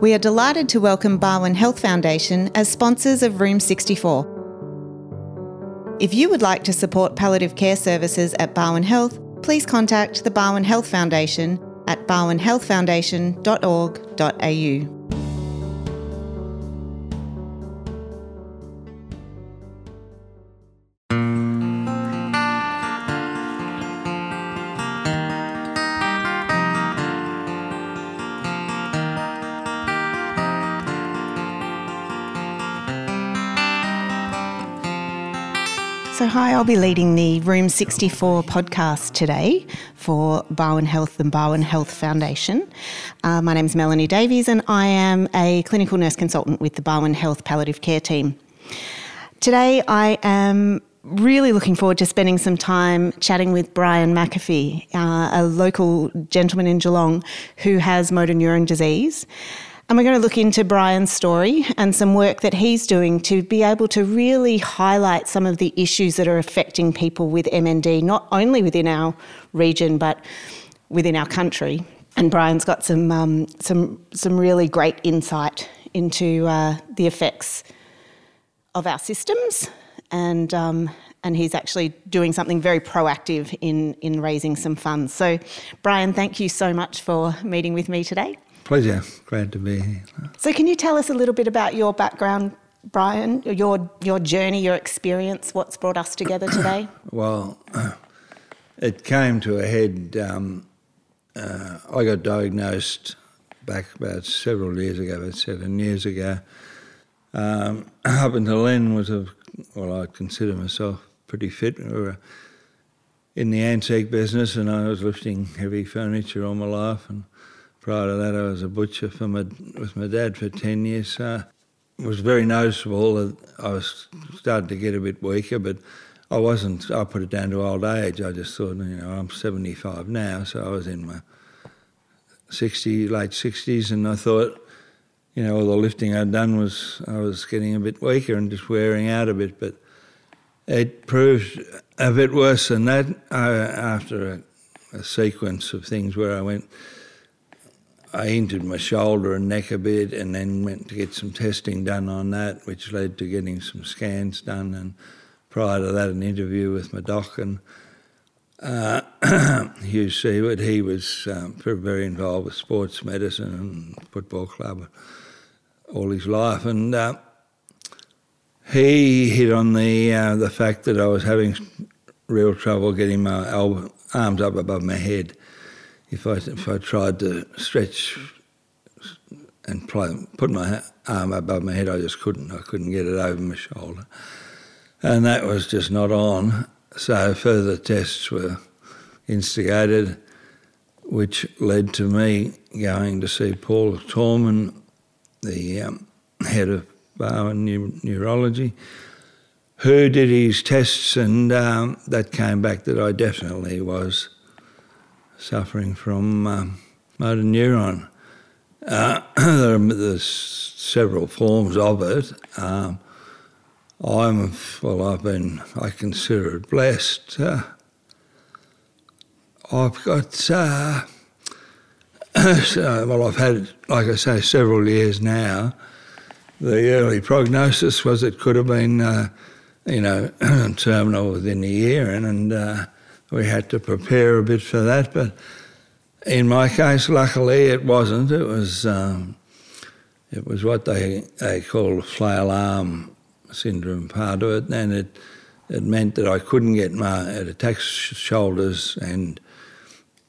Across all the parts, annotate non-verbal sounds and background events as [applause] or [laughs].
We are delighted to welcome Barwon Health Foundation as sponsors of Room 64. If you would like to support palliative care services at Barwon Health, please contact the Barwon Health Foundation at barwonhealthfoundation.org.au. I'll be leading the Room 64 podcast today for Barwon Health and Barwon Health Foundation. Uh, my name is Melanie Davies, and I am a clinical nurse consultant with the Barwon Health Palliative Care team. Today, I am really looking forward to spending some time chatting with Brian McAfee, uh, a local gentleman in Geelong who has motor neuron disease. And we're going to look into Brian's story and some work that he's doing to be able to really highlight some of the issues that are affecting people with MND, not only within our region, but within our country. And Brian's got some, um, some, some really great insight into uh, the effects of our systems. And, um, and he's actually doing something very proactive in, in raising some funds. So, Brian, thank you so much for meeting with me today. Pleasure. Glad to be here. So, can you tell us a little bit about your background, Brian? Your your journey, your experience. What's brought us together [coughs] today? well, it came to a head. Um, uh, I got diagnosed back about several years ago, about seven years ago. Um, [coughs] up until then, was a well, I'd consider myself pretty fit. We were in the antique business, and I was lifting heavy furniture all my life, and Prior to that, I was a butcher for my, with my dad for 10 years. So it was very noticeable that I was starting to get a bit weaker, but I wasn't, I put it down to old age. I just thought, you know, I'm 75 now, so I was in my 60, late 60s, and I thought, you know, all the lifting I'd done was, I was getting a bit weaker and just wearing out a bit, but it proved a bit worse than that uh, after a, a sequence of things where I went, I injured my shoulder and neck a bit, and then went to get some testing done on that, which led to getting some scans done. And prior to that, an interview with my doc and uh, [clears throat] Hugh Seward. He was um, very involved with sports medicine and football club all his life, and uh, he hit on the uh, the fact that I was having real trouble getting my elbow, arms up above my head if I if I tried to stretch and play, put my arm above my head, I just couldn't. I couldn't get it over my shoulder, and that was just not on. So further tests were instigated, which led to me going to see Paul Talman, the um, head of Barwon Neurology, who did his tests, and um, that came back that I definitely was suffering from um, motor neuron. Uh, [clears throat] there are, there's several forms of it. Um, I'm well. I've been. I consider it blessed. Uh, I've got. Uh, [clears throat] so, well, I've had, like I say, several years now. The early prognosis was it could have been, uh, you know, [clears throat] terminal within a year, and, and uh, we had to prepare a bit for that. But in my case, luckily, it wasn't. It was um, it was what they they call flail arm syndrome part of it, and it it meant that I couldn't get my it attacks shoulders and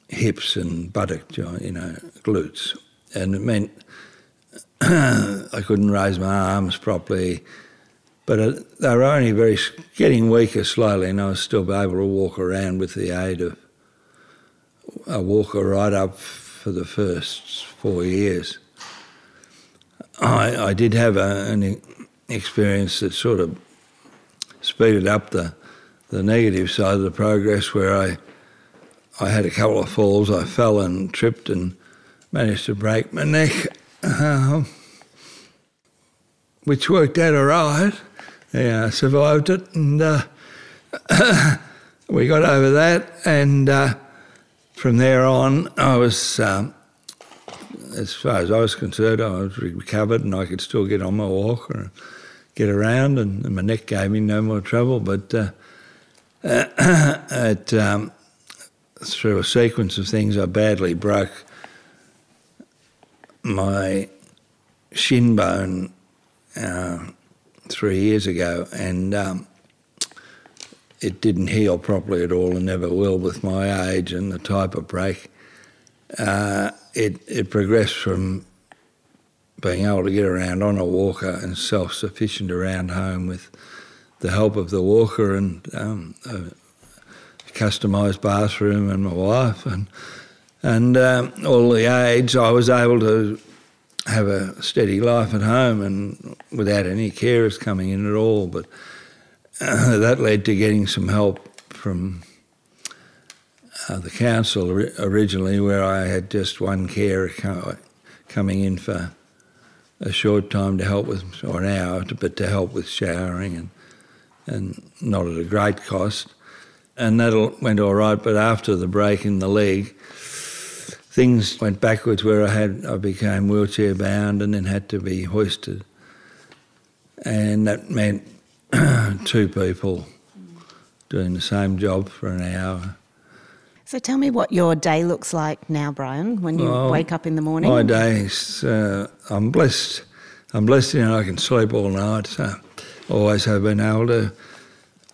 hips and buttock joint, you know, glutes, and it meant [clears throat] I couldn't raise my arms properly. But it, they were only very getting weaker slowly, and I was still able to walk around with the aid of a walker right up for the first four years. I, I did have a, an experience that sort of speeded up the, the negative side of the progress where I, I had a couple of falls. I fell and tripped and managed to break my neck, uh, [laughs] which worked out all right. Yeah, I survived it and uh, [coughs] we got over that and uh, from there on, I was um, as far as I was concerned, I was recovered and I could still get on my walker and get around, and, and my neck gave me no more trouble. But uh, [coughs] it, um, through a sequence of things, I badly broke my shin bone uh, three years ago, and um, it didn't heal properly at all, and never will with my age and the type of break. Uh, it it progressed from being able to get around on a walker and self sufficient around home with the help of the walker and um, a customised bathroom and my wife and and um, all the aids, I was able to have a steady life at home and without any carers coming in at all. But uh, that led to getting some help from uh, the council originally, where I had just one carer coming in for a short time to help with, or an hour, but to help with showering and and not at a great cost. And that went all right, but after the break in the leg, things went backwards where I had I became wheelchair bound and then had to be hoisted, and that meant [clears throat] two people doing the same job for an hour. So tell me what your day looks like now, Brian, when you well, wake up in the morning. My days, uh, I'm blessed. I'm blessed in I can sleep all night. So always have been able to.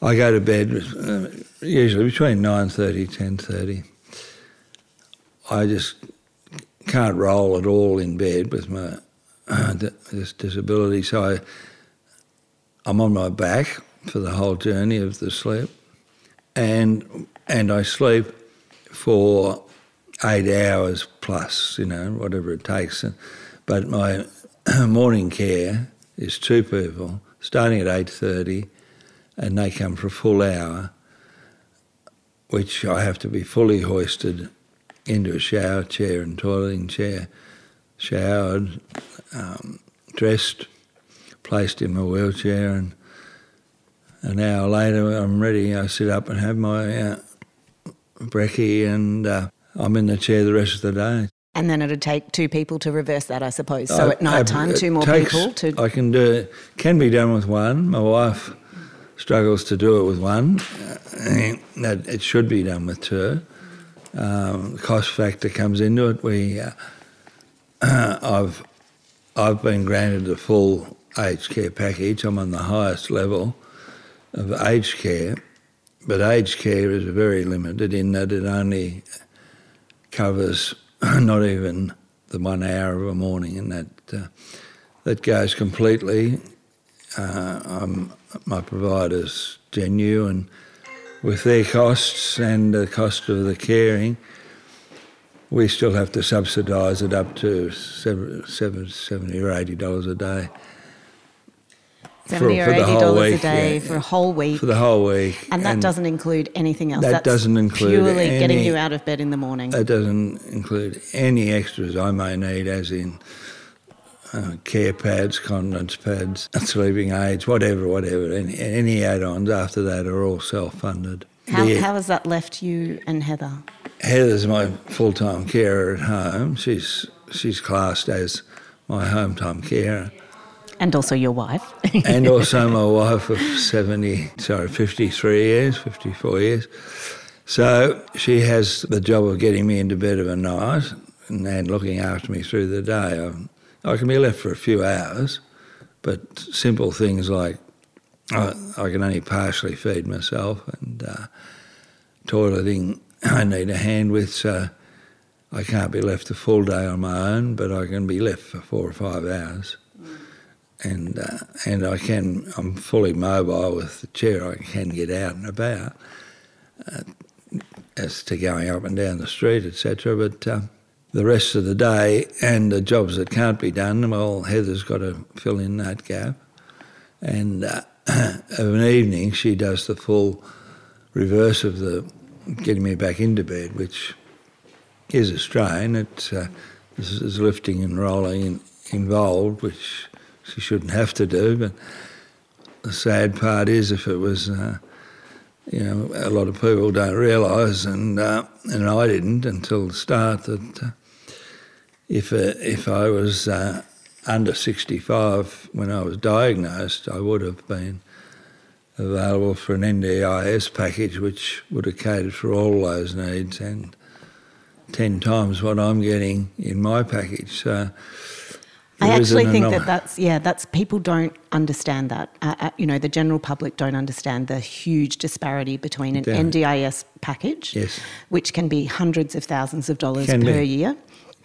I go to bed uh, usually between 9.30 10.30 I just can't roll at all in bed with my [clears throat] this disability. So I, I'm on my back for the whole journey of the sleep, and and I sleep for eight hours plus, you know, whatever it takes. But my [clears throat] morning care is two people starting at eight thirty, and they come for a full hour, which I have to be fully hoisted into a shower chair and toileting chair, showered, um, dressed, placed in my wheelchair, and an hour later I'm ready. I sit up and have my uh, brekkie, and uh, I'm in the chair the rest of the day. And then it'd take two people to reverse that, I suppose. So at night time, two more takes, people to. I can do it. Can be done with one. My wife struggles to do it with one. Uh, it should be done with two um, cost factor comes into it. We, uh, [clears throat] I've, I've been granted the full aged care package. I'm on the highest level of aged care, but aged care is very limited in that it only covers [clears throat] not even the one hour of a morning, and that uh, that goes completely. Uh, my provider's genuine with their costs and the cost of the caring, we still have to subsidise it up to seven, seven, 70 or eighty dollars a day. Seventy for, or eighty dollars a day yeah, for a whole week. For the whole week, and that and doesn't include anything else. That That's doesn't include purely any, getting you out of bed in the morning. That doesn't include any extras I may need, as in uh, care pads, continence pads, sleeping aids, whatever, whatever. Any, any add-ons after that are all self-funded. How, how has that left you and Heather? Heather's my full-time carer at home. She's she's classed as my home-time carer. And also your wife. [laughs] and also my wife of 70, sorry, 53 years, 54 years. So she has the job of getting me into bed of a night and, and looking after me through the day. I'm, I can be left for a few hours, but simple things like I, I can only partially feed myself and uh, toileting [coughs] I need a hand with, so I can't be left a full day on my own, but I can be left for four or five hours. And uh, and I can I'm fully mobile with the chair. I can get out and about uh, as to going up and down the street, etc. But uh, the rest of the day and the jobs that can't be done, well, Heather's got to fill in that gap. And uh, [clears throat] of an evening, she does the full reverse of the getting me back into bed, which is a strain. It's uh, there's lifting and rolling in, involved, which she shouldn't have to do. But the sad part is, if it was uh, you know, a lot of people don't realise, and uh, and I didn't until the start that uh, if uh, if I was uh, under 65 when I was diagnosed, I would have been available for an NDIS package, which would have catered for all those needs and 10 times what I'm getting in my package. So I actually think that that's yeah that's people don't understand that uh, uh, you know the general public don't understand the huge disparity between an Damn. NDIS package, yes. which can be hundreds of thousands of dollars can per be. year,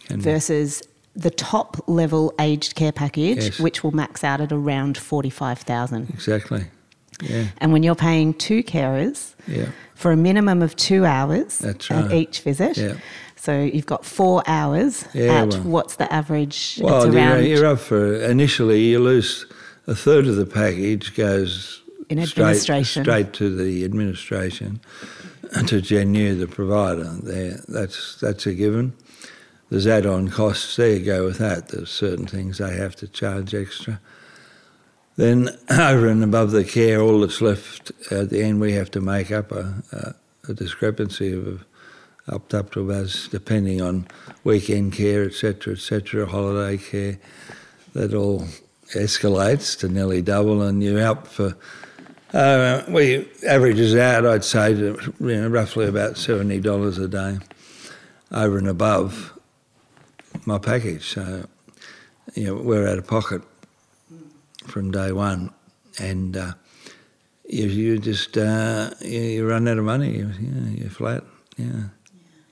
can versus the top level aged care package, yes. which will max out at around forty five thousand. Exactly. Yeah. And when you're paying two carers yeah. for a minimum of two hours right. at each visit. Yeah so you've got four hours yeah, at well, what's the average? Well, you're, you're, up for initially you lose a third of the package goes in administration straight, straight to the administration [clears throat] to Genu, the provider. There, that's that's a given. There's add-on costs. There you go with that. There's certain things they have to charge extra. Then [clears throat] over and above the care, all that's left at the end, we have to make up a, a, a discrepancy of up up to about depending on weekend care, etc., etc., holiday care. That all escalates to nearly double, and you're up for. Uh, we averages out, I'd say, to you know, roughly about seventy dollars a day, over and above my package. So, you know, we're out of pocket from day one, and uh, you, you just uh, you, you, run out of money. You, you're flat. Yeah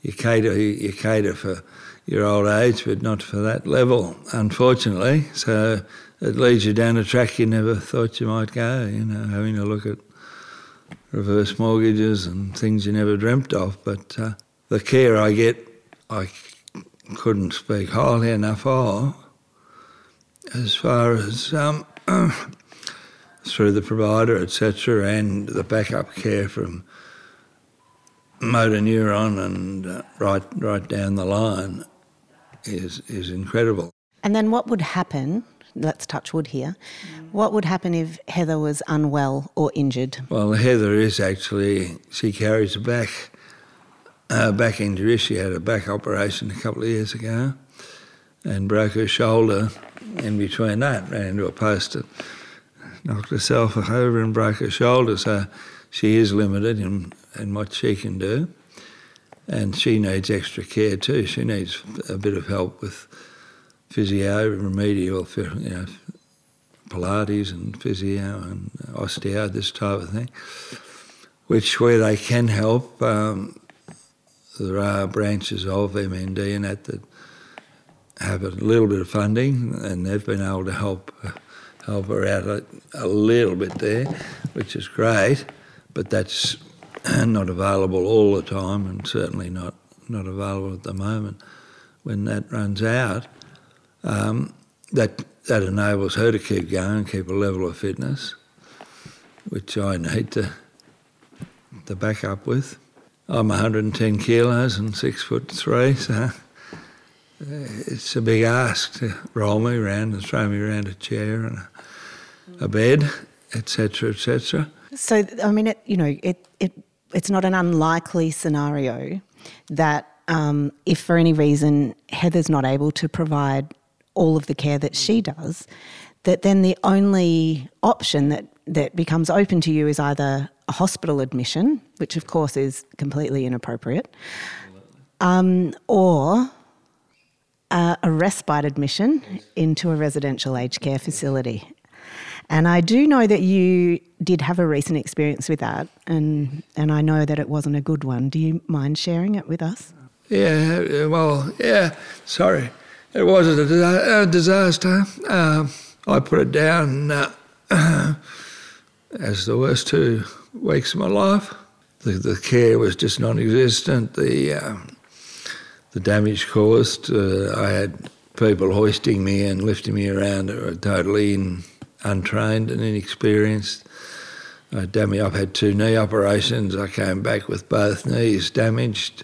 you cater you cater for your old age, but not for that level, unfortunately. So it leads you down a track you never thought you might go. You know, having a look at reverse mortgages and things you never dreamt of. But uh, the care I get, I couldn't speak highly enough of. As far as um, [clears throat] through the provider, etc., and the backup care from motor neuron and uh, right right down the line is is incredible. And then what would happen? Let's touch wood here. What would happen if Heather was unwell or injured? Well, Heather is actually she carries a back uh, back injury. She had a back operation a couple of years ago and broke her shoulder. In between that, ran into a post and knocked herself over and broke her shoulder. So she is limited in and what she can do. And she needs extra care too. She needs a bit of help with physio, remedial, you know, Pilates and physio and osteo, this type of thing. Which, where they can help, um, there are branches of MND and that that have a little bit of funding, and they've been able to help help her out a, a little bit there, which is great. But that's not available all the time, and certainly not not available at the moment. When that runs out, um, that that enables her to keep going, keep a level of fitness, which I need to to back up with. I'm 110 kilos and six foot three, so uh, it's a big ask to roll me around and throw me around a chair and a, a bed, etc., etc. So, I mean, it, you know, it, it it's not an unlikely scenario that um, if for any reason Heather's not able to provide all of the care that she does, that then the only option that, that becomes open to you is either a hospital admission, which of course is completely inappropriate, um, or a, a respite admission into a residential aged care facility. And I do know that you did have a recent experience with that, and and I know that it wasn't a good one. Do you mind sharing it with us? Yeah, well, yeah. Sorry, it was a, disaster. Uh, I put it down uh, [clears throat] as the worst two weeks of my life. The, the care was just non-existent. The uh, the damage caused. Uh, I had people hoisting me and lifting me around totally in untrained and inexperienced. Uh, dummy, I've had two knee operations. I came back with both knees damaged.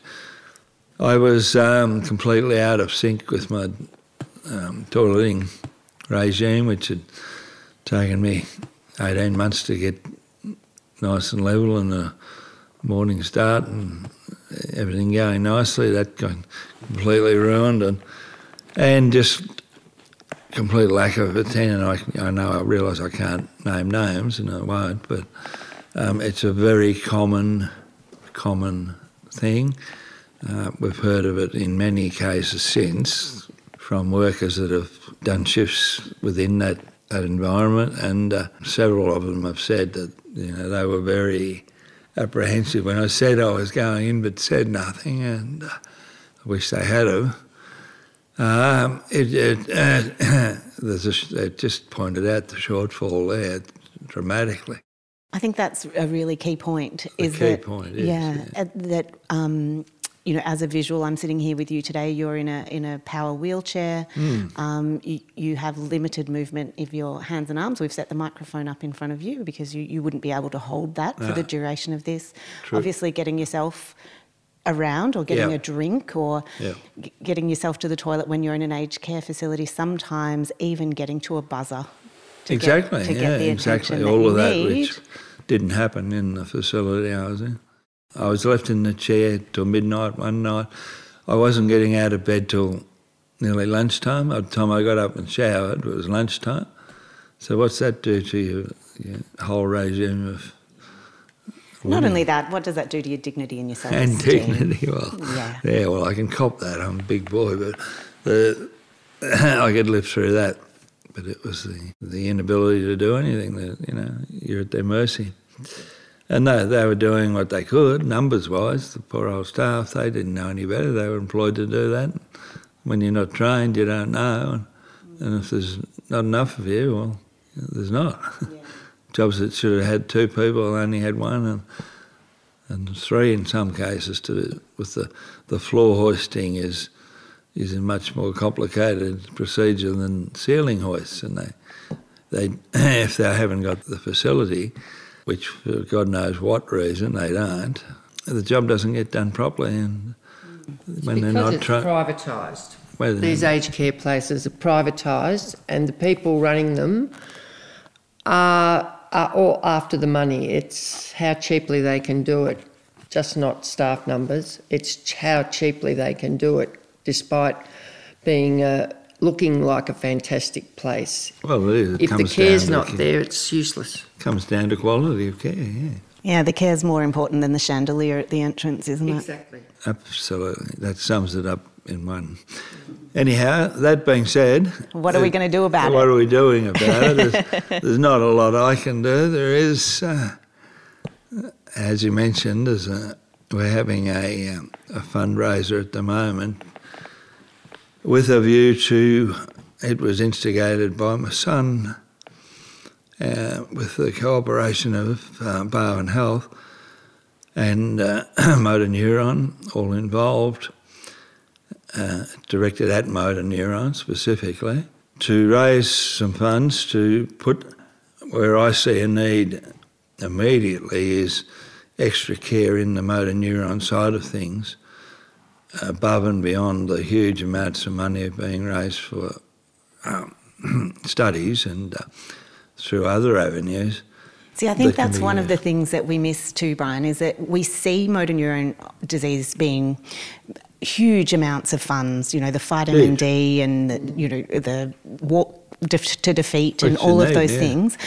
I was um, completely out of sync with my um, toileting regime, which had taken me 18 months to get nice and level and a morning start and everything going nicely. That got completely ruined. And and just complete lack of attention. I, I know I realise I can't name names, and I won't, but um, it's a very common, common thing. Uh, we've heard of it in many cases since from workers that have done shifts within that, that environment, and uh, several of them have said that you know they were very apprehensive when I said I was going in, but said nothing, and uh, I wish they had have. Um, it, it, uh, [coughs] there's a, just pointed out the shortfall there dramatically. I think that's a really key point. The is key that, point is, yeah, yeah. uh, that um, you know, as a visual, I'm sitting here with you today. You're in a in a power wheelchair. Hmm. Um, you, you have limited movement of your hands and arms. We've set the microphone up in front of you because you, you wouldn't be able to hold that for the duration of this. True. Obviously, getting yourself around or getting Yeah. a drink or Yeah. g- getting yourself to the toilet when you're in an aged care facility. Sometimes even getting to a buzzer. To exactly, Get, to yeah, get the exactly. All of that need. which didn't happen in the facility I was in. I was left in the chair till midnight one night. I wasn't getting out of bed till nearly lunchtime. By the time I got up and showered, it was lunchtime. So what's that do to your, your whole regime of Not only that, what does that do to your dignity and your self and dignity? Well, Yeah. well, I can cop that. I'm a big boy, but the, [coughs] I could live through that. But it was the, the inability to do anything. That you know, you're at their mercy. And they, they were doing what they could, numbers wise. The poor old staff, they didn't know any better. They were employed to do that. When you're not trained, you don't know. And, and if there's not enough of you, well, there's not. [laughs] Jobs that should have had two people only had one, and and three in some cases. To with the, the floor hoisting is is a much more complicated procedure than ceiling hoists, and they they [clears throat] if they haven't got the facility, which for God knows what reason they don't, the job doesn't get done properly, and when they're not it's privatised. These aged care places are privatised, and the people running them are, are all after the money. It's how cheaply they can do it, just not staff numbers. It's how cheaply they can do it, despite being uh, looking like a fantastic place. well, it is. It If the care's not to, there, it's useless. Comes down to quality of care. Yeah. Yeah, the care's more important than the chandelier at the entrance, isn't it? Exactly. Absolutely. That sums it up in one. Anyhow, that being said, What are we uh, gonna do about what it? What are we doing about it? There's, [laughs] there's not a lot I can do. There is, uh, as you mentioned, there's a, we're having a, um, a fundraiser at the moment with a view to, it was instigated by my son uh, with the cooperation of uh, Barwon Health and uh, [clears throat] motor neuron, all involved, uh, directed at motor neuron specifically, to raise some funds to put where I see a need immediately is extra care in the motor neuron side of things, above and beyond the huge amounts of money being raised for um, [clears throat] studies and uh, through other avenues. See, I think that that's one of the things that we miss too, Brian, is that we see motor neuron disease being huge amounts of funds, you know, the vitamin Huge. D and, the, you know, the walk to defeat and Which you all of need, those yeah. things.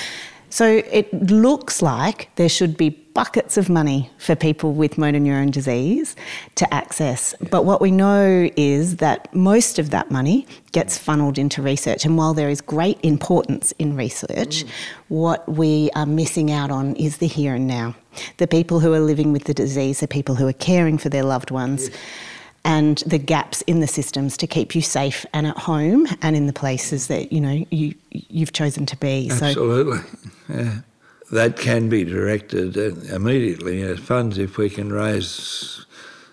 So it looks like there should be buckets of money for people with motor neuron disease to access. But what we know is that most of that money gets funneled into research. And while there is great importance in research, what we are missing out on is the here and now. The people who are living with the disease, the people who are caring for their loved ones. And the gaps in the systems to keep you safe and at home and in the places that you know you you've chosen to be. So Absolutely, yeah. That can be directed immediately as funds if we can raise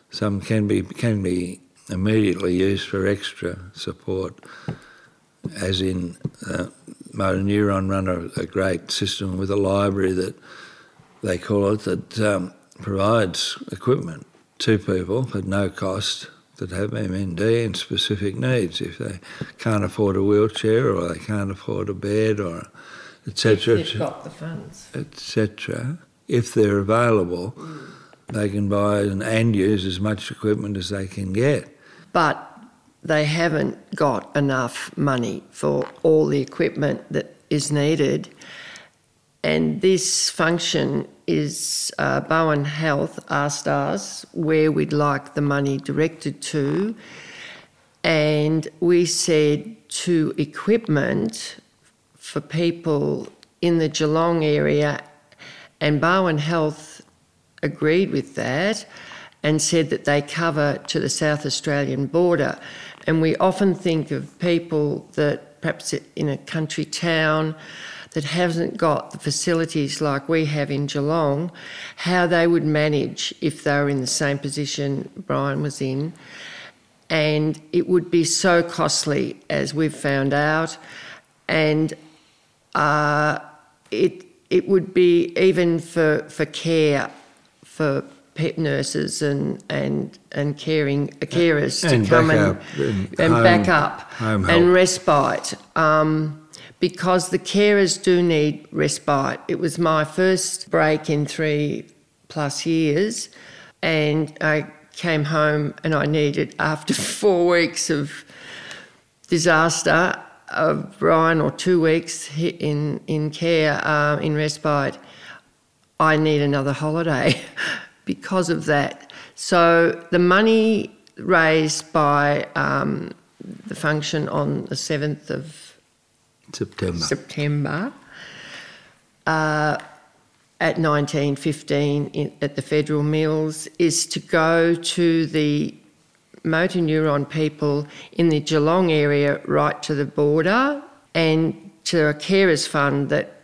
some can be can be immediately used for extra support, as in uh, Motor Neuron run a, a great system with a library that they call it that um, provides equipment to people at no cost that have MND and specific needs. If they can't afford a wheelchair or they can't afford a bed or etc. They've got the funds. etc. If they're available, they can buy and, and use as much equipment as they can get. But they haven't got enough money for all the equipment that is needed. And this function is uh, Barwon Health asked us where we'd like the money directed to. And we said to equipment for people in the Geelong area, and Barwon Health agreed with that and said that they cover to the South Australian border. And we often think of people that perhaps in a country town that hasn't got the facilities like we have in Geelong, how they would manage if they were in the same position Brian was in. And it would be so costly, as we've found out. And uh, it, it would be even for, for care for pet nurses and and and caring carers and to come and, and and home- back up and respite um, because the carers do need respite. It was my first break in three plus years, and I came home and I needed after [laughs] four weeks of disaster of Brian or two weeks in in care uh, in respite. I need another holiday [laughs] because of that. So the money raised by um, the function on the 7th of September. September uh, at 1915 at the Federal Mills is to go to the motor neuron people in the Geelong area right to the border and to a carers fund that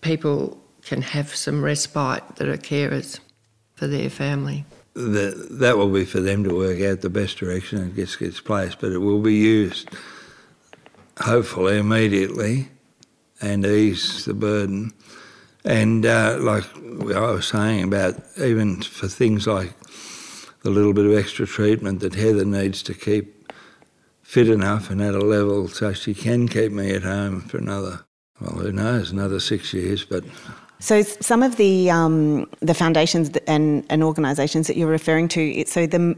people can have some respite that are carers for their family. the, that will be for them to work out the best direction it gets gets placed, but it will be used hopefully immediately and ease the burden. And uh, like I was saying about even for things like the little bit of extra treatment that Heather needs to keep fit enough and at a level so she can keep me at home for another, well, who knows, another six years, but So some of the um, the foundations and, and organisations that you're referring to, so the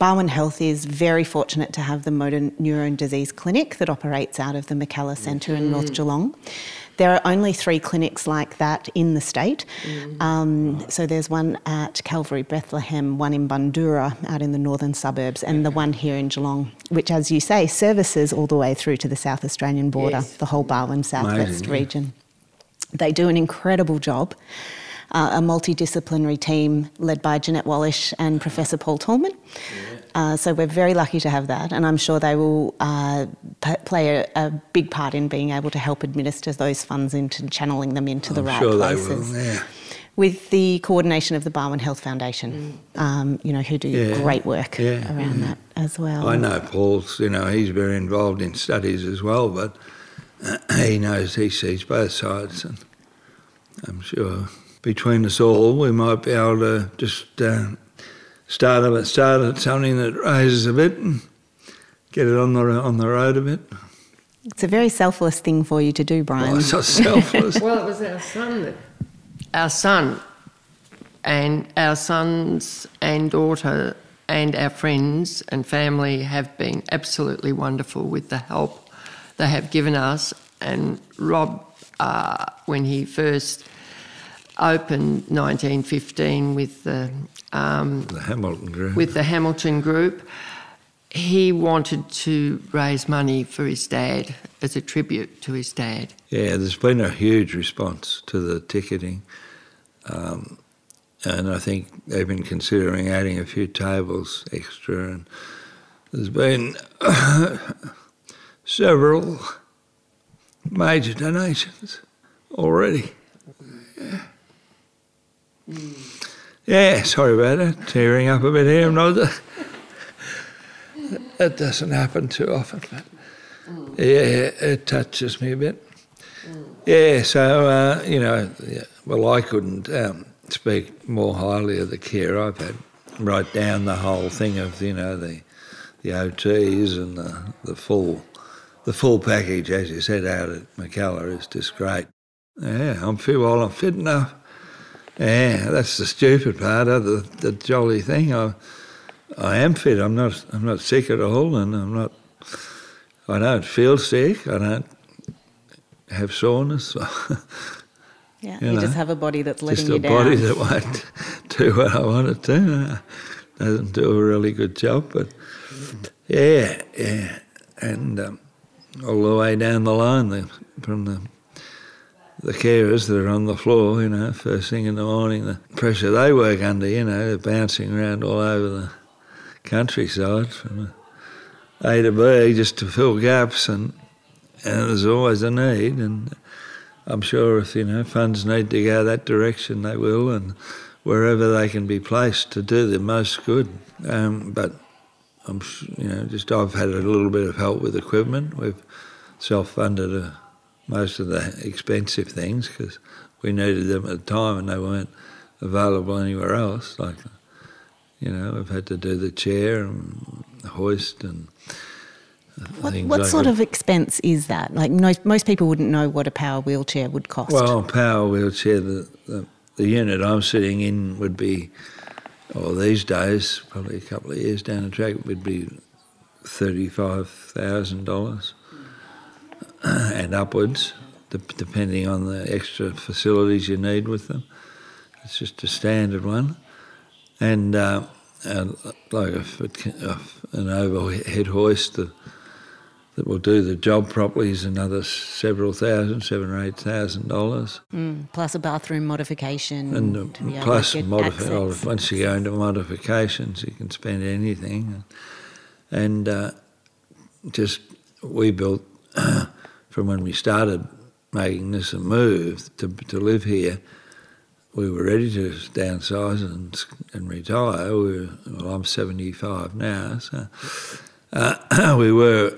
Barwon Health is very fortunate to have the motor neurone disease clinic that operates out of the McKellar Centre in North Geelong. There are only three clinics like that in the state. Um, so there's one at Calvary Bethlehem, one in Bundoora out in the northern suburbs, and the one here in Geelong, which, as you say, services all the way through to the South Australian border, Yes. the whole Barwon Southwest yeah. region. They do an incredible job. Uh, a multidisciplinary team led by Jeanette Wallish and Professor Paul Talman. Uh, so we're very lucky to have that, and I'm sure they will uh, p- play a, a big part in being able to help administer those funds into channeling them into the I'm right sure places. they will, yeah. With the coordination of the Barwon Health Foundation, um, you know, who do Yeah, great work yeah, around yeah. that as well. I know Paul's, you know, he's very involved in studies as well, but uh, [clears throat] he knows he sees both sides, and I'm sure between us all we might be able to just uh, start a start at something that raises a bit and get it on the on the road a bit. It's a very selfless thing for you to do, Brian. Well, it's not selfless. [laughs] Well, it was our son that. Our son and our sons and daughter and our friends and family have been absolutely wonderful with the help they have given us. And Rob, uh, when he first opened 1915 with the um, the Hamilton group. with the Hamilton Group, he wanted to raise money for his dad as a tribute to his dad. Yeah, there's been a huge response to the ticketing. Um, and I think they've been considering adding a few tables extra. And there's been [coughs] several major donations already. Yeah. Yeah, sorry about that. Tearing up a bit here. Not, that doesn't happen too often. But yeah, it touches me a bit. Yeah, so, uh, you know, yeah, well, I couldn't um, speak more highly of the care I've had. Write down the whole thing of, you know, the the OTs and the, the full the full package, as you said, out at McKellar is just great. Yeah, I'm fit, well, I'm fit enough. Yeah, that's the stupid part of the, the jolly thing. I, I am fit. I'm not. I'm not sick at all, and I'm not. I don't feel sick. I don't have soreness. [laughs] Yeah, you, You just have a body that's letting you down. Just a body that won't [laughs] do what I want it to. Doesn't do a really good job, but yeah, yeah, and um, all the way down the line, the, from the the carers that are on the floor, you know, first thing in the morning, the pressure they work under, you know, they're bouncing around all over the countryside from A to B just to fill gaps, and and there's always a need, and I'm sure if you know funds need to go that direction, they will, and wherever they can be placed to do the most good. Um, but I'm, you know, just I've had a little bit of help with equipment. We've self-funded uh most of the expensive things because we needed them at the time and they weren't available anywhere else. Like, you know, we've had to do the chair and the hoist and What, what like sort that. of expense is that? Like most, most people wouldn't know what a power wheelchair would cost. Well, power wheelchair, the, the, the unit I'm sitting in would be, or these days, probably a couple of years down the track, would be $35,000 [clears throat] and upwards, depending on the extra facilities you need with them. It's just a standard one. And uh, like can- if an overhead hoist that, that will do the job properly is another several thousand, seven or eight thousand dollars. Mm, plus a bathroom modification. And able plus, to get modifi- access. once you go into modifications, you can spend anything. And uh, just we built [clears throat] from when we started making this a move to to live here. We were ready to downsize and and retire. We were, well, I'm 75 now, so uh, [clears throat] we were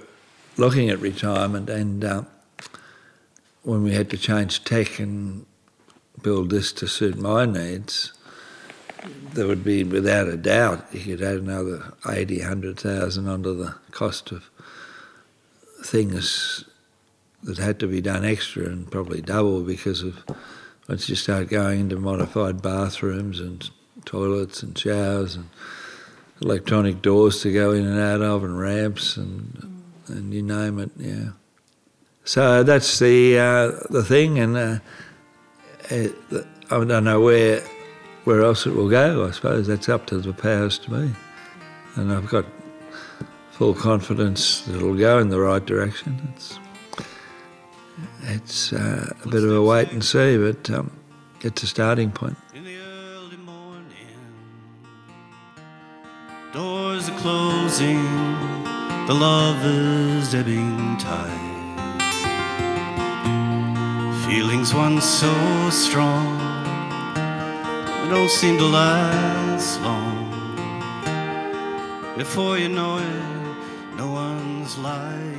looking at retirement. And uh, when we had to change tech and build this to suit my needs, there would be, without a doubt, you could add another 80, 100,000 onto the cost of things that had to be done extra and probably double because of once you start going into modified bathrooms and toilets and showers and electronic doors to go in and out of and ramps and and you name it, yeah. So that's the uh, the thing, and uh, it, I don't know where where else it will go. I suppose that's up to the powers to be, and I've got full confidence that it'll go in the right direction. It's it's uh, a bit of a wait and see, but um, it's a starting point. in the early morning. Doors are closing, the lovers ebbing tide. Feelings once so strong, they don't seem to last long. Before you know it, no one's lying